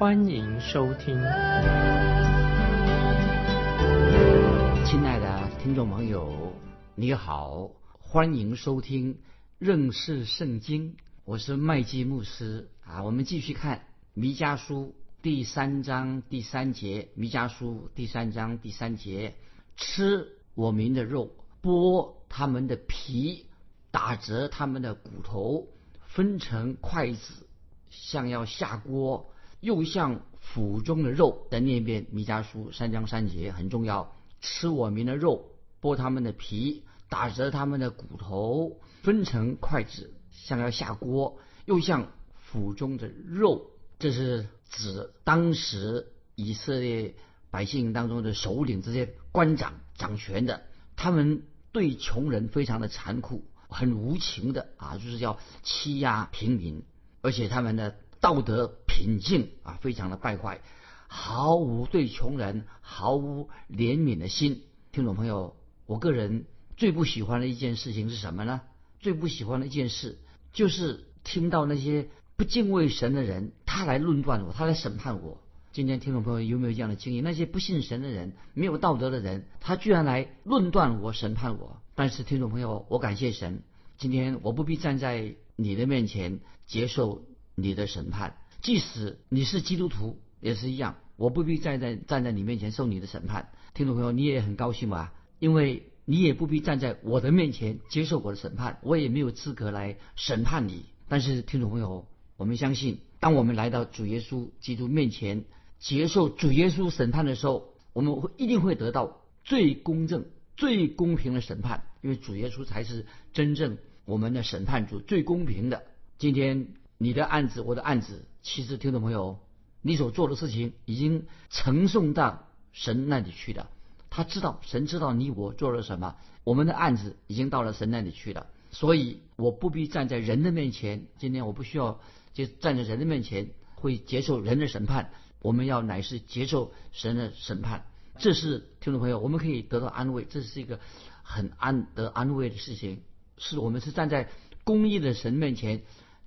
欢迎收听。亲爱的听众朋友，你好，欢迎收听认识圣经。我是麦基牧师啊，我们继续看弥迦书第三章第三节。弥迦书第三章第三节，吃我民的肉，剥他们的皮，打折他们的骨头，分成筷子，像要下锅，又像腹中的肉。再念一遍弥迦书三章三节，很重要。吃我民的肉，剥他们的皮，打折他们的骨头，分成筷子。像要下锅，又像腹中的肉，这是指当时以色列百姓当中的首领，这些官长掌权的，他们对穷人非常的残酷，很无情的啊，就是要欺压平民，而且他们的道德品性啊，非常的败坏，毫无对穷人毫无怜悯的心。听众朋友，我个人最不喜欢的一件事情是什么呢？最不喜欢的一件事。就是听到那些不敬畏神的人，他来论断我，他来审判我。今天听众朋友有没有这样的经历？那些不信神的人、没有道德的人，他居然来论断我、审判我。但是听众朋友，我感谢神，今天我不必站在你的面前接受你的审判。即使你是基督徒，也是一样，我不必站在站在你面前受你的审判。听众朋友，你也很高兴吧？因为。你也不必站在我的面前接受我的审判，我也没有资格来审判你。但是，听众朋友，我们相信，当我们来到主耶稣基督面前接受主耶稣审判的时候，我们会一定会得到最公正、最公平的审判，因为主耶稣才是真正我们的审判主，最公平的。今天你的案子，我的案子，其实听众朋友，你所做的事情已经呈送到神那里去了。他知道，神知道你我做了什么，我们的案子已经到了神那里去了，所以我不必站在人的面前。今天我不需要就站在人的面前，会接受人的审判。我们要乃是接受神的审判，这是听众朋友，我们可以得到安慰，这是一个很安得安慰的事情。是我们是站在公义的神面前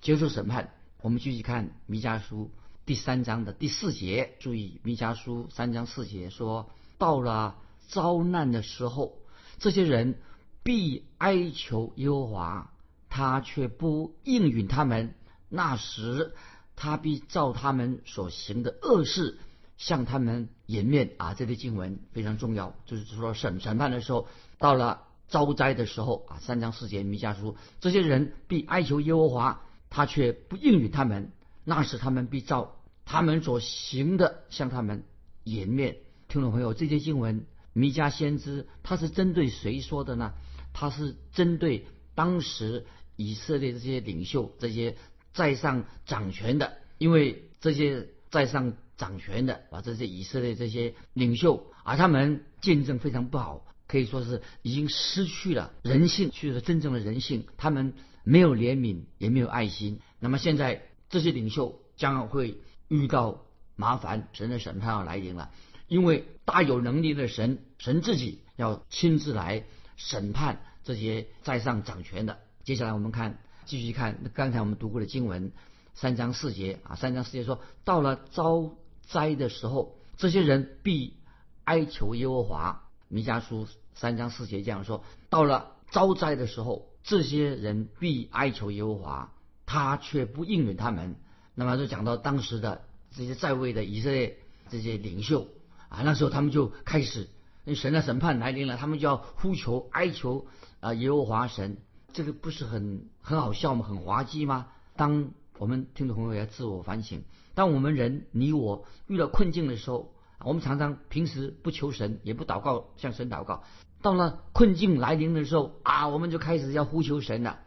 接受审判。我们继续看弥迦书第三章的第四节，注意弥迦书三章四节说到了。遭难的时候，这些人必哀求耶和华，他却不应允他们。那时，他必照他们所行的恶事向他们掩面。啊，这类经文非常重要，就是说审审判的时候，到了遭灾的时候啊，三章四节弥迦书，这些人必哀求耶和华，他却不应允他们。那时，他们必照他们所行的向他们掩面。听众朋友，这些经文。弥迦先知他是针对谁说的呢？他是针对当时以色列这些领袖、这些在上掌权的，因为这些在上掌权的啊，这些以色列这些领袖，而他们见证非常不好，可以说是已经失去了人性，失去了真正的人性，他们没有怜悯，也没有爱心。那么现在这些领袖将会遇到麻烦，神的审判要来临了。因为大有能力的神，神自己要亲自来审判这些在上掌权的。接下来我们看，继续看刚才我们读过的经文三章四节啊，三章四节说，到了遭灾的时候，这些人必哀求耶和华。弥迦书三章四节这样说，到了遭灾的时候，这些人必哀求耶和华，他却不应允他们。那么就讲到当时的这些在位的以色列这些领袖。啊，那时候他们就开始，神的审判来临了，他们就要呼求哀求啊耶和华神，这个不是很很好笑吗？很滑稽吗？当我们听众朋友要自我反省，当我们人你我遇到困境的时候，我们常常平时不求神，也不祷告向神祷告，到了困境来临的时候啊，我们就开始要呼求神了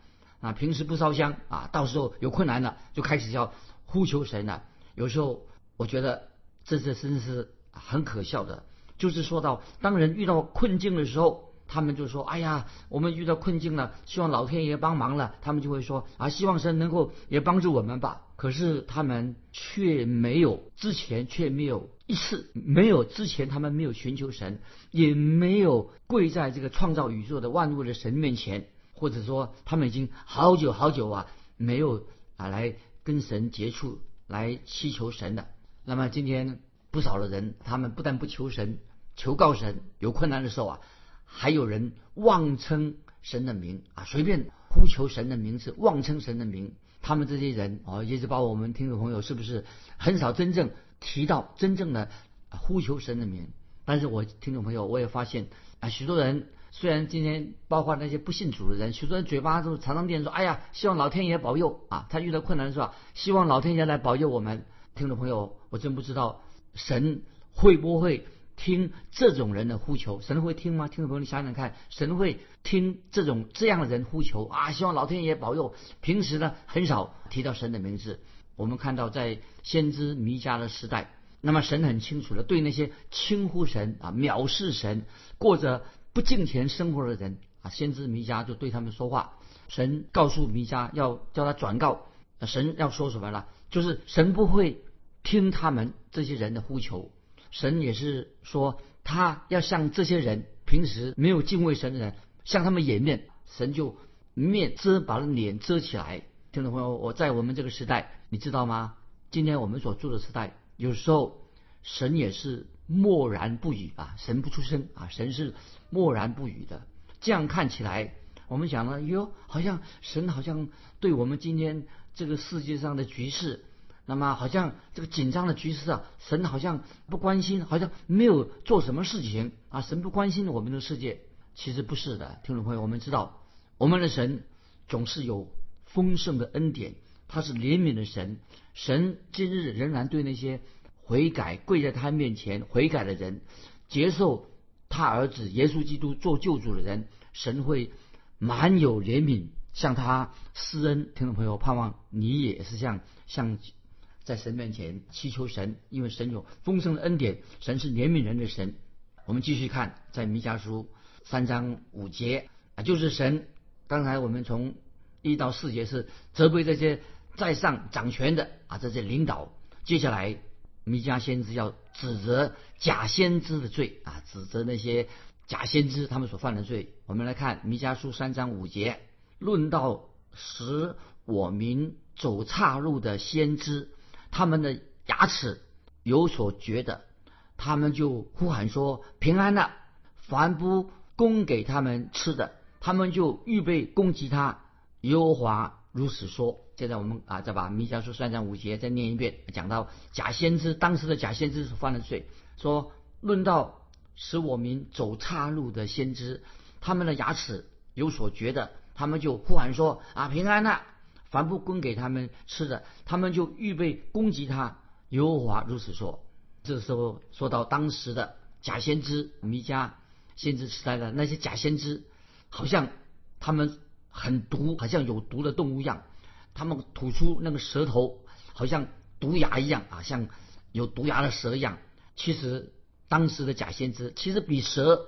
啊，平时不烧香啊，到时候有困难了就开始要呼求神了。有时候我觉得这这真是。很可笑的，就是说到当人遇到困境的时候，他们就说：“哎呀，我们遇到困境了，希望老天爷帮忙了。”他们就会说：“啊，希望神能够也帮助我们吧。”可是他们却没有之前却没有一次没有之前他们没有寻求神，也没有跪在这个创造宇宙的万物的神面前，或者说他们已经好久好久啊没有啊来跟神接触，来祈求神的。那么今天不少的人，他们不但不求神，求告神，有困难的时候啊，还有人妄称神的名啊，随便呼求神的名字，妄称神的名。他们这些人哦，也是把我们听众朋友是不是很少真正提到真正的呼求神的名？但是我听众朋友我也发现啊，许多人虽然今天包括那些不信主的人，许多人嘴巴都常常念说：“哎呀，希望老天爷保佑啊！”他遇到困难是吧？希望老天爷来保佑我们。听众朋友，我真不知道神会不会听这种人的呼求？神会听吗？听众朋友，你想想看，神会听这种这样的人呼求啊？希望老天爷保佑。平时呢，很少提到神的名字。我们看到在先知弥迦的时代，那么神很清楚的对那些轻呼神啊、藐视神、过着不敬虔生活的人啊，先知弥迦就对他们说话。神告诉弥迦要叫他转告，神要说什么呢？就是神不会听他们这些人的呼求。神也是说，他要向这些人平时没有敬畏神的人，向他们掩面，神就面遮把脸遮起来。听众朋友，我在我们这个时代，你知道吗？今天我们所住的时代，有时候神也是默然不语啊，神不出声啊，神是默然不语的。这样看起来，我们讲了哟，好像神好像对我们今天这个世界上的局势。那么好像这个紧张的局势啊，神好像不关心，好像没有做什么事情啊，神不关心我们的世界，其实不是的，听众朋友，我们知道我们的神总是有丰盛的恩典，他是怜悯的神，神今日仍然对那些悔改跪在他面前悔改的人，接受他儿子耶稣基督做救主的人，神会满有怜悯，向他施恩。听众朋友，盼望你也是像像。在神面前祈求神，因为神有丰盛的恩典，神是怜悯人的神。我们继续看，在弥迦书三章五节啊，就是神。刚才我们从一到四节是责备这些在上掌权的啊，这些领导。接下来弥迦先知要指责假先知的罪啊，指责那些假先知他们所犯的罪。我们来看弥迦书三章五节，论到使我民走岔路的先知。他们的牙齿有所觉得，他们就呼喊说：“平安了！”凡不供给他们吃的，他们就预备攻击他。耶和华如此说。现在我们啊，再把弥迦书三章五节再念一遍，讲到假先知当时的假先知所犯的罪，说论到使我民走岔路的先知，他们的牙齿有所觉得，他们就呼喊说：“啊，平安了！”凡不供给他们吃的，他们就预备攻击他。耶和华如此说。这时候说到当时的假先知弥迦先知时代的那些假先知，好像他们很毒，好像有毒的动物一样。他们吐出那个舌头，好像毒牙一样啊，像有毒牙的蛇一样。其实当时的假先知其实比蛇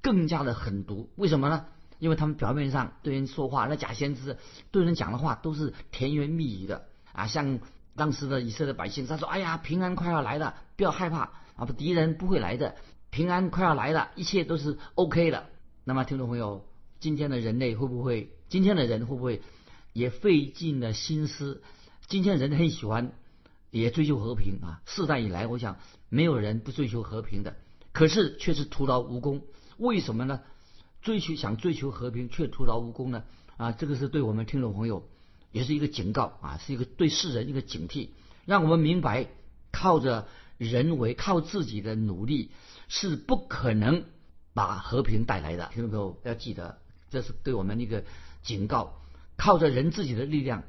更加的狠毒。为什么呢？因为他们表面上对人说话，那假先知对人讲的话都是甜言蜜语的啊，像当时的以色列百姓，他说：“哎呀，平安快要来了，不要害怕啊，不敌人不会来的，平安快要来了，一切都是 OK 的。”那么，听众朋友，今天的人类会不会？今天的人会不会也费尽了心思？今天人很喜欢也追求和平啊，世代以来，我想没有人不追求和平的，可是却是徒劳无功。为什么呢？追求想追求和平却徒劳无功呢？啊，这个是对我们听众朋友也是一个警告啊，是一个对世人一个警惕，让我们明白靠着人为靠自己的努力是不可能把和平带来的。听众朋友要记得，这是对我们一个警告，靠着人自己的力量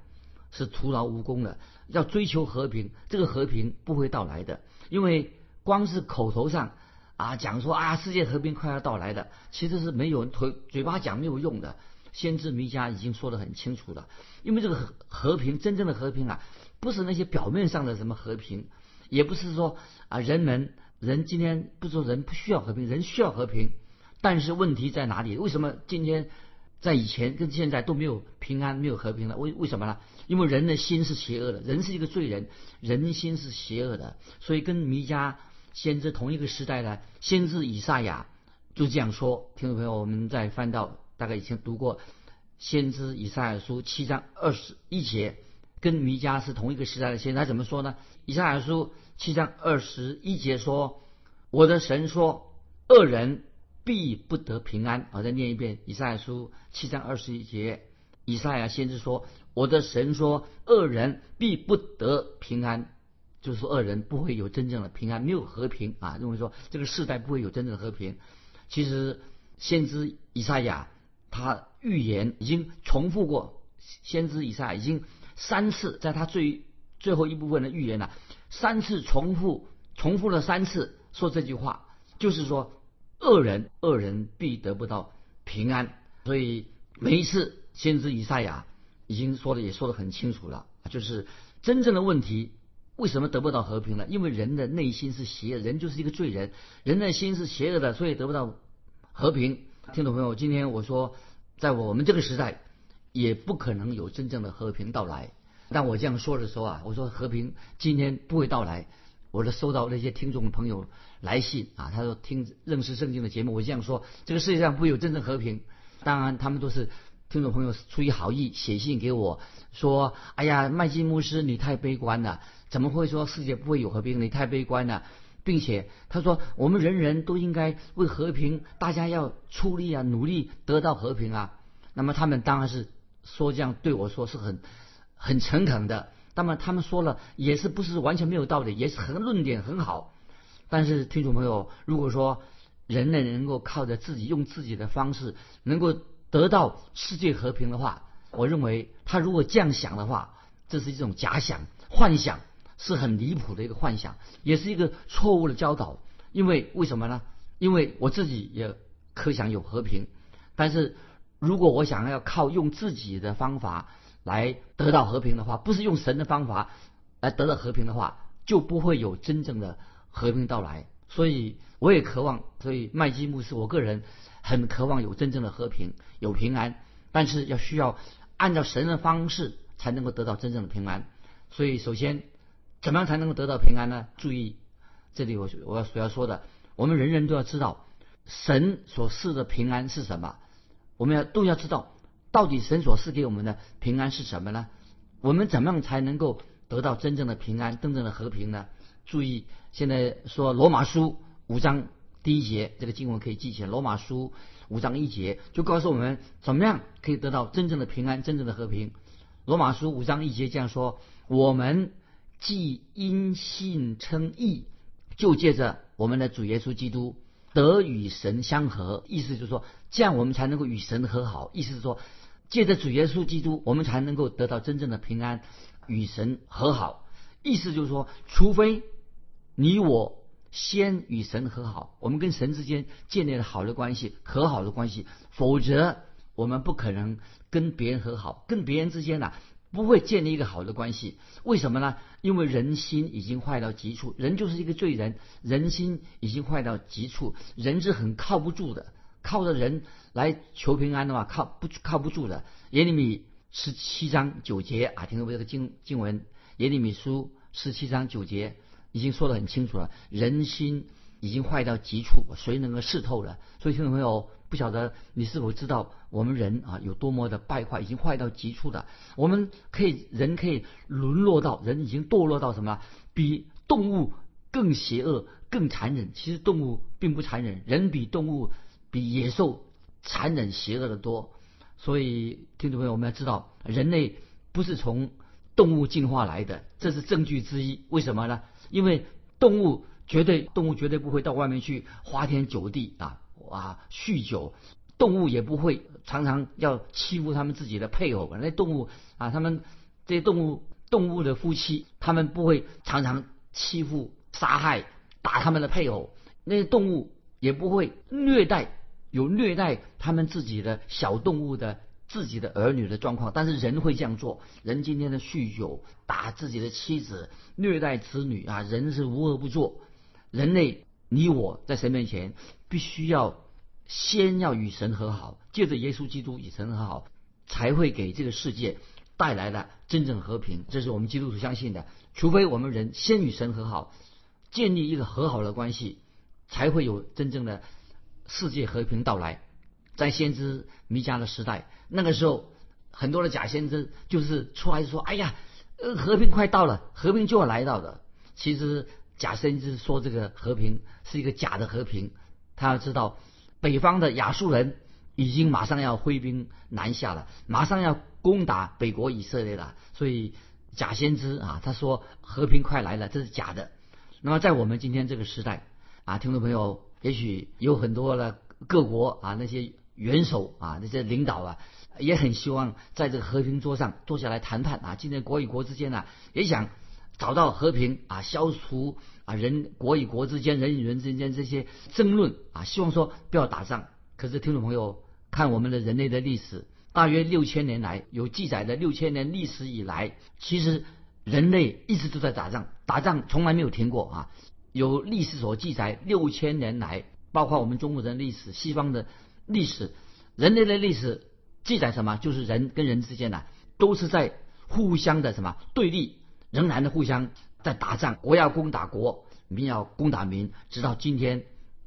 是徒劳无功的。要追求和平，这个和平不会到来的，因为光是口头上。啊，讲说啊，世界和平快要到来的，其实是没有嘴嘴巴讲没有用的。先知弥迦已经说得很清楚了，因为这个和和平真正的和平啊，不是那些表面上的什么和平，也不是说啊人们人今天不说人不需要和平，人需要和平，但是问题在哪里？为什么今天在以前跟现在都没有平安、没有和平了？为为什么呢？因为人的心是邪恶的，人是一个罪人，人心是邪恶的，所以跟弥迦先知同一个时代的先知以赛亚就这样说。听众朋友，我们再翻到大概以前读过先知以赛亚书七章二十一节，跟弥迦是同一个时代的先知，他怎么说呢？以赛亚书。七章二十一节说：“我的神说，恶人必不得平安。”我再念一遍，以赛亚书七章二十一节，以赛亚先知说：“我的神说，恶人必不得平安。”就是说，恶人不会有真正的平安，没有和平啊。认为说这个世代不会有真正的和平。其实，先知以赛亚他预言已经重复过，先知以赛亚已经三次在他最最后一部分的预言了。三次重复，重复了三次说这句话，就是说恶人恶人必得不到平安。所以每一次先知以赛亚已经说的也说的很清楚了，就是真正的问题为什么得不到和平呢？因为人的内心是邪恶，人就是一个罪人，人的心是邪恶的，所以得不到和平。听众朋友，今天我说，在我们这个时代，也不可能有真正的和平到来。当我这样说的时候啊，我说和平今天不会到来。我就收到那些听众朋友来信啊，他说听认识圣经的节目，我这样说，这个世界上不会有真正和平。当然，他们都是听众朋友出于好意写信给我说：“哎呀，麦基牧师你太悲观了，怎么会说世界不会有和平？你太悲观了，并且他说我们人人都应该为和平，大家要出力啊，努力得到和平啊。”那么他们当然是说这样对我说是很。很诚恳的，那么他们说了也是不是完全没有道理，也是很论点很好。但是听众朋友，如果说人类能够靠着自己用自己的方式能够得到世界和平的话，我认为他如果这样想的话，这是一种假想、幻想，是很离谱的一个幻想，也是一个错误的教导。因为为什么呢？因为我自己也可想有和平，但是如果我想要靠用自己的方法。来得到和平的话，不是用神的方法来得到和平的话，就不会有真正的和平到来。所以我也渴望，所以麦基牧师，我个人很渴望有真正的和平，有平安。但是要需要按照神的方式才能够得到真正的平安。所以首先，怎么样才能够得到平安呢？注意，这里我我要所要说的，我们人人都要知道神所赐的平安是什么，我们要都要知道。到底神所赐给我们的平安是什么呢？我们怎么样才能够得到真正的平安、真正的和平呢？注意，现在说罗马书五章第一节，这个经文可以记起来。罗马书五章一节就告诉我们怎么样可以得到真正的平安、真正的和平。罗马书五章一节这样说：我们既因信称义，就借着我们的主耶稣基督得与神相合。意思就是说，这样我们才能够与神和好。意思是说。借着主耶稣基督，我们才能够得到真正的平安，与神和好。意思就是说，除非你我先与神和好，我们跟神之间建立了好的关系、和好的关系，否则我们不可能跟别人和好，跟别人之间呢不会建立一个好的关系。为什么呢？因为人心已经坏到极处，人就是一个罪人，人心已经坏到极处，人是很靠不住的。靠着人来求平安的话，靠不靠不住的。耶利米十七章九节啊，听过这个经经文？耶利米书十七章九节已经说得很清楚了，人心已经坏到极处，谁能够视透了？所以听众朋友，不晓得你是否知道，我们人啊有多么的败坏，已经坏到极处的。我们可以人可以沦落到人已经堕落到什么？比动物更邪恶、更残忍。其实动物并不残忍，人比动物。比野兽残忍邪恶的多，所以听众朋友，我们要知道，人类不是从动物进化来的，这是证据之一。为什么呢？因为动物绝对动物绝对不会到外面去花天酒地啊啊酗酒，动物也不会常常要欺负他们自己的配偶。那动物啊，他们这些动物动物的夫妻，他们不会常常欺负、杀害、打他们的配偶。那些动物也不会虐待。有虐待他们自己的小动物的自己的儿女的状况，但是人会这样做。人今天的酗酒、打自己的妻子、虐待子女啊，人是无恶不作。人类你我在神面前必须要先要与神和好，借着耶稣基督与神和好，才会给这个世界带来了真正和平。这是我们基督徒相信的。除非我们人先与神和好，建立一个和好的关系，才会有真正的世界和平到来。在先知弥迦的时代，那个时候很多的假先知就是出来说：“哎呀，呃，和平快到了，和平就要来到的。”其实假先知说这个和平是一个假的和平。他要知道，北方的亚述人已经马上要挥兵南下了，马上要攻打北国以色列了。所以假先知啊，他说和平快来了，这是假的。那么在我们今天这个时代啊，听众朋友，也许有很多的各国啊那些。元首啊，那些领导啊，也很希望在这个和平桌上坐下来谈判啊。今天国与国之间呢，也想找到和平啊，消除啊人国与国之间、人与人之间这些争论啊，希望说不要打仗。可是听众朋友，看我们的人类的历史，大约六千年来有记载的六千年历史以来，其实人类一直都在打仗，打仗从来没有停过啊。有历史所记载，六千年来，包括我们中国人历史、西方的。历史，人类的历史记载什么？就是人跟人之间呢，都是在互相的什么对立，仍然的互相在打仗，国要攻打国，民要攻打民，直到今天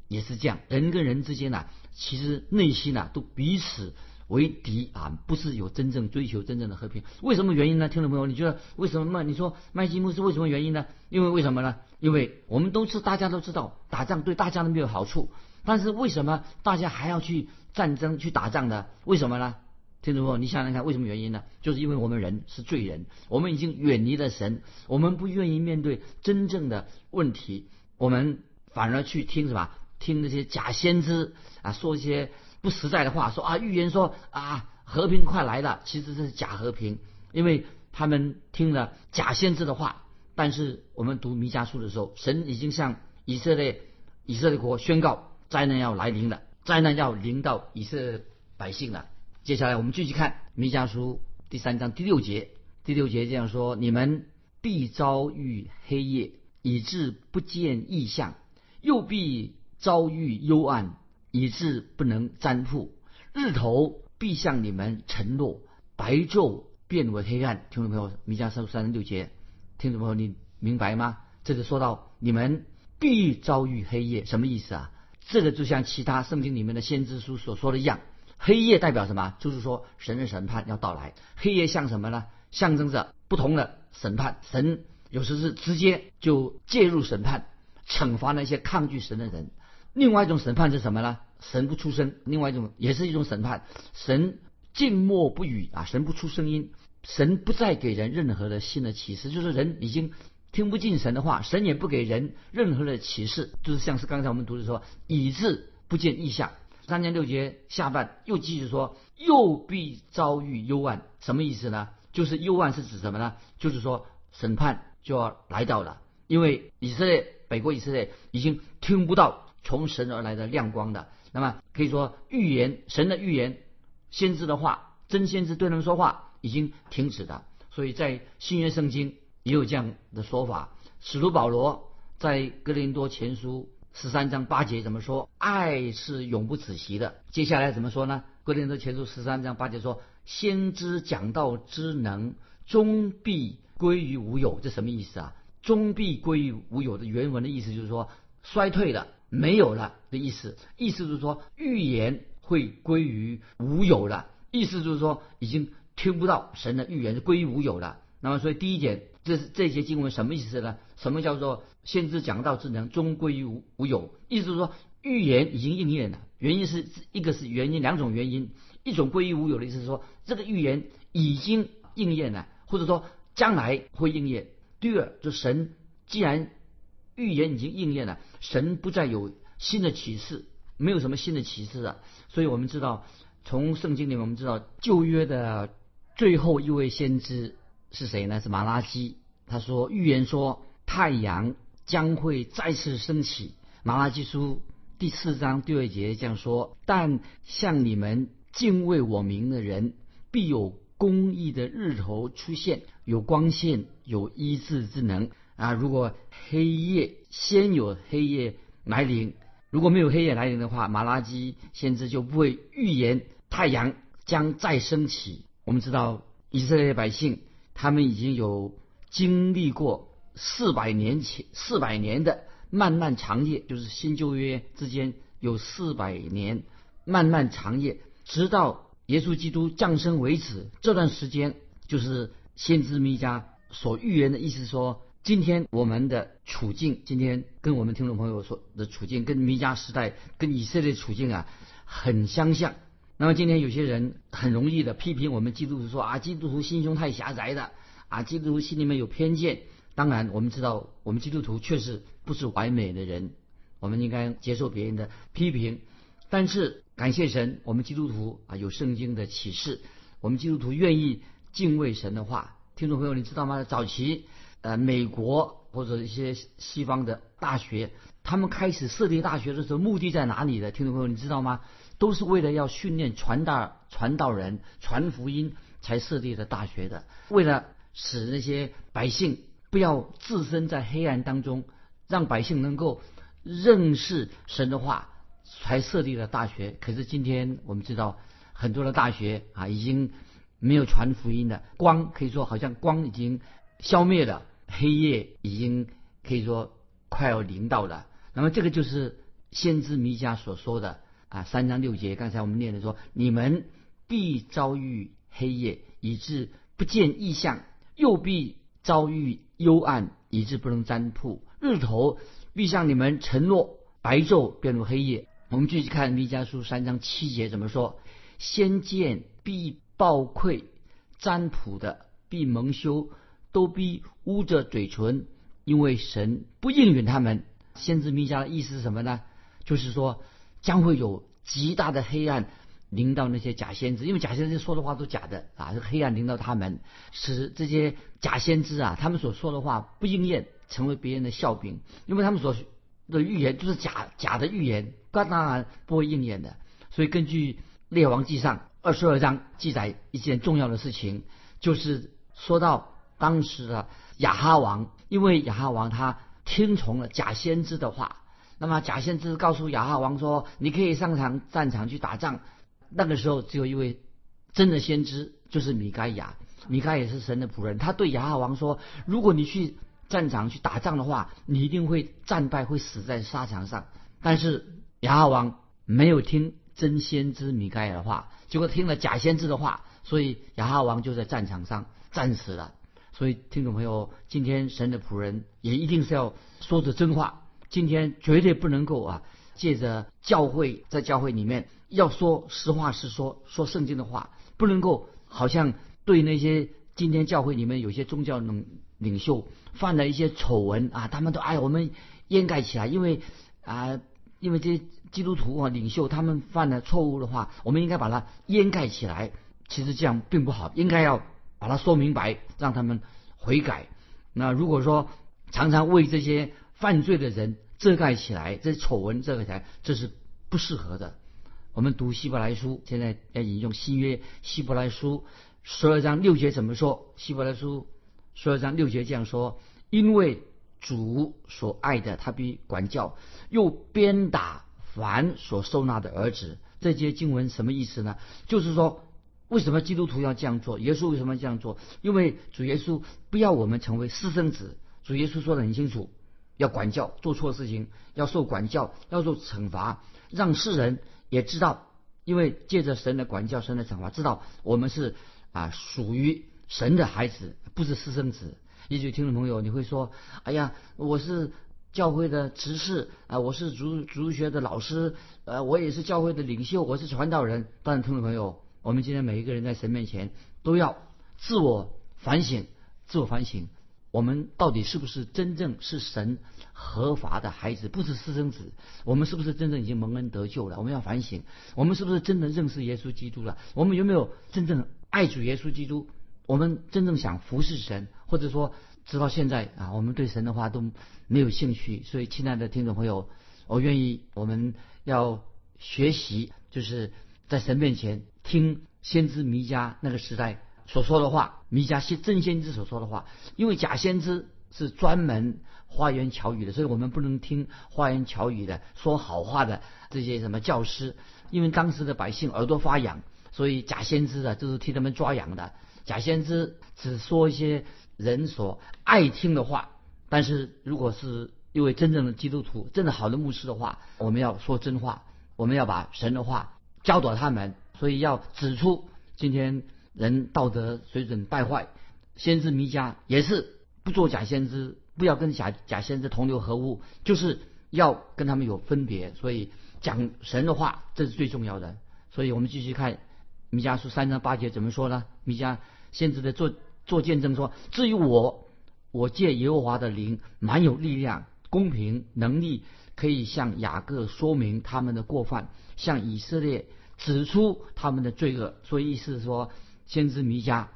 也是这样。人跟人之间呢，其实内心呢都彼此为敌啊，不是有真正追求真正的和平。为什么原因呢？听众朋友，你觉得为什么？你说麦基穆是为什么原因呢？因为为什么呢？因为我们都是大家都知道，打仗对大家都没有好处。但是为什么大家还要去战争、去打仗呢？为什么呢？听众朋友，你想想看，为什么原因呢？就是因为我们人是罪人，我们已经远离了神，我们不愿意面对真正的问题，我们反而去听什么？听那些假先知啊，说一些不实在的话，说啊预言说啊和平快来了，其实这是假和平，因为他们听了假先知的话。但是我们读弥迦书的时候，神已经向以色列以色列国宣告。灾难要来临了，灾难要临到以色列百姓了。接下来我们继续看弥迦书第三章第六节，第六节这样说：你们必遭遇黑夜，以致不见异象；又必遭遇幽暗，以致不能占卜。日头必向你们沉落，白昼变为黑暗。听众朋友，弥迦书三十六节，听众朋友你明白吗？这里说到你们必遭遇黑夜，什么意思啊？这个就像其他圣经里面的先知书所说的一样，黑夜代表什么？就是说神的审判要到来。黑夜像什么呢？象征着不同的审判。神有时是直接就介入审判，惩罚那些抗拒神的人。另外一种审判是什么呢？神不出声。另外一种也是一种审判，神静默不语啊，神不出声音，神不再给人任何的新的启示，就是人已经。听不进神的话，神也不给人任何的启示，就是像是刚才我们读的说，以致不见异象。三年六节下半又继续说，又必遭遇幽暗，什么意思呢？就是幽暗是指什么呢？就是说审判就要来到了，因为以色列北国以色列已经听不到从神而来的亮光的，那么可以说预言神的预言，先知的话，真先知对人说话已经停止的，所以在新约圣经。也有这样的说法。使徒保罗在哥林多前书十三章八节怎么说？爱是永不止息的。接下来怎么说呢？哥林多前书十三章八节说：“先知讲道之能，终必归于无有。”这什么意思啊？终必归于无有的原文的意思就是说衰退了，没有了的意思。意思就是说预言会归于无有了。意思就是说已经听不到神的预言，归于无有了。那么，所以第一点。这是这些经文什么意思呢？什么叫做先知讲道之能终归于无无有？意思是说预言已经应验了。原因是一个是原因，两种原因。一种归于无有的意思是说这个预言已经应验了，或者说将来会应验。第二，就神既然预言已经应验了，神不再有新的启示，没有什么新的启示了。所以我们知道，从圣经里面我们知道旧约的最后一位先知。是谁呢？是马拉基。他说预言说太阳将会再次升起。马拉基书第四章第二节这样说：但像你们敬畏我名的人，必有公义的日头出现，有光线，有医治之能啊！如果黑夜先有黑夜来临。如果没有黑夜来临的话，马拉基先知就不会预言太阳将再升起。我们知道以色列百姓他们已经有经历过四百年前四百年的漫漫长夜，就是新旧约之间有四百年漫漫长夜，直到耶稣基督降生为止。这段时间就是先知弥迦所预言的意思，说。今天我们的处境，今天跟我们听众朋友说的处境，跟弥迦时代、跟以色列处境啊，很相像。那么今天有些人很容易的批评我们基督徒说啊，基督徒心胸太狭窄的啊，基督徒心里面有偏见。当然，我们知道我们基督徒确实不是完美的人，我们应该接受别人的批评。但是感谢神，我们基督徒啊有圣经的启示，我们基督徒愿意敬畏神的话。听众朋友，你知道吗？早期。呃，美国或者一些西方的大学，他们开始设立大学的时候，目的在哪里的？听众朋友，你知道吗？都是为了要训练传道传道人、传福音才设立的大学的。为了使那些百姓不要置身在黑暗当中，让百姓能够认识神的话，才设立了大学。可是今天我们知道，很多的大学啊，已经没有传福音的光，可以说好像光已经消灭了。黑夜已经可以说快要临到了，那么这个就是先知弥迦所说的啊三章六节。刚才我们念的说：“你们必遭遇黑夜，以致不见异象；又必遭遇幽暗，以致不能占卜。日头必向你们承诺，白昼变入黑夜。”我们继续看弥迦书三章七节怎么说：“先见必暴愧，占卜的必蒙羞。”都必捂着嘴唇，因为神不应允他们。先知弥迦的意思是什么呢？就是说将会有极大的黑暗临到那些假先知，因为假先知说的话都假的啊，黑暗临到他们，使这些假先知啊，他们所说的话不应验，成为别人的笑柄，因为他们所的预言就是假假的预言，那当然不会应验的。所以根据列王记上二十二章记载一件重要的事情，就是说到。当时的，亚哈王因为亚哈王他听从了假先知的话，那么假先知告诉亚哈王说：“你可以上场战场去打仗。”那个时候只有一位真的先知，就是米该亚。米该也是神的仆人，他对亚哈王说：“如果你去战场去打仗的话，你一定会战败，会死在沙场上。”但是亚哈王没有听真先知米该亚的话，结果听了假先知的话，所以亚哈王就在战场上战死了。所以，听众朋友，今天神的仆人也一定是要说着真话。今天绝对不能够啊，借着教会，在教会里面要说实话实说，说圣经的话，不能够好像对那些今天教会里面有些宗教领领袖犯了一些丑闻啊，他们都哎我们掩盖起来，因为啊，因为这些基督徒啊领袖他们犯了错误的话，我们应该把它掩盖起来。其实这样并不好，应该要。把它说明白，让他们悔改。那如果说常常为这些犯罪的人遮盖起来，这丑闻遮盖起来，这是不适合的。我们读希伯来书，现在要引用新约希伯来书十二章六节怎么说？希伯来书十二章六节这样说：因为主所爱的，他必管教，又鞭打凡所收纳的儿子。这些经文什么意思呢？就是说。为什么基督徒要这样做？耶稣为什么这样做？因为主耶稣不要我们成为私生子。主耶稣说的很清楚，要管教，做错事情要受管教，要受惩罚，让世人也知道。因为借着神的管教、神的惩罚，知道我们是啊属于神的孩子，不是私生子。也许听众朋友你会说：“哎呀，我是教会的执事啊，我是主主学的老师，呃，我也是教会的领袖，我是传道人。”当然，听众朋友。我们今天每一个人在神面前都要自我反省，自我反省，我们到底是不是真正是神合法的孩子，不是私生子？我们是不是真正已经蒙恩得救了？我们要反省，我们是不是真的认识耶稣基督了？我们有没有真正爱主耶稣基督？我们真正想服侍神，或者说直到现在啊，我们对神的话都没有兴趣。所以，亲爱的听众朋友，我愿意我们要学习，就是在神面前。听先知弥迦那个时代所说的话，弥迦先真先知所说的话，因为假先知是专门花言巧语的，所以我们不能听花言巧语的、说好话的这些什么教师，因为当时的百姓耳朵发痒，所以假先知啊就是替他们抓痒的。假先知只说一些人所爱听的话，但是如果是一位真正的基督徒、真的好的牧师的话，我们要说真话，我们要把神的话教导他们，所以要指出今天人道德水准败坏，先知弥迦也是不做假先知，不要跟假假先知同流合污，就是要跟他们有分别，所以讲神的话这是最重要的。所以我们继续看弥迦书三章八节怎么说呢？弥迦先知的做做见证说：“至于我，我借耶和华的灵，蛮有力量。”公平能力可以向雅各说明他们的过犯，向以色列指出他们的罪恶。所以意思是说，先知弥迦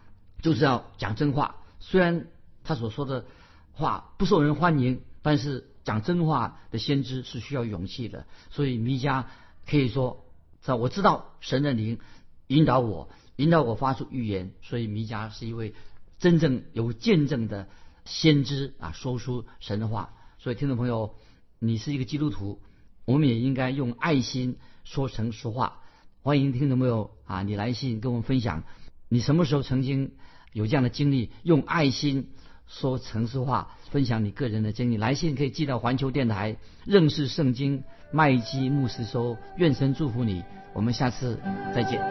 就是要讲真话。虽然他所说的话不受人欢迎，但是讲真话的先知是需要勇气的。所以弥迦可以说，在我知道神的灵引导我，引导我发出预言。所以弥迦是一位真正有见证的先知啊，说出神的话。所以，听众朋友，你是一个基督徒，我们也应该用爱心说诚实话。欢迎听众朋友啊，你来信跟我们分享，你什么时候曾经有这样的经历，用爱心说城市话，分享你个人的经历。来信可以寄到环球电台认识圣经麦基牧师说。愿神祝福你，我们下次再见。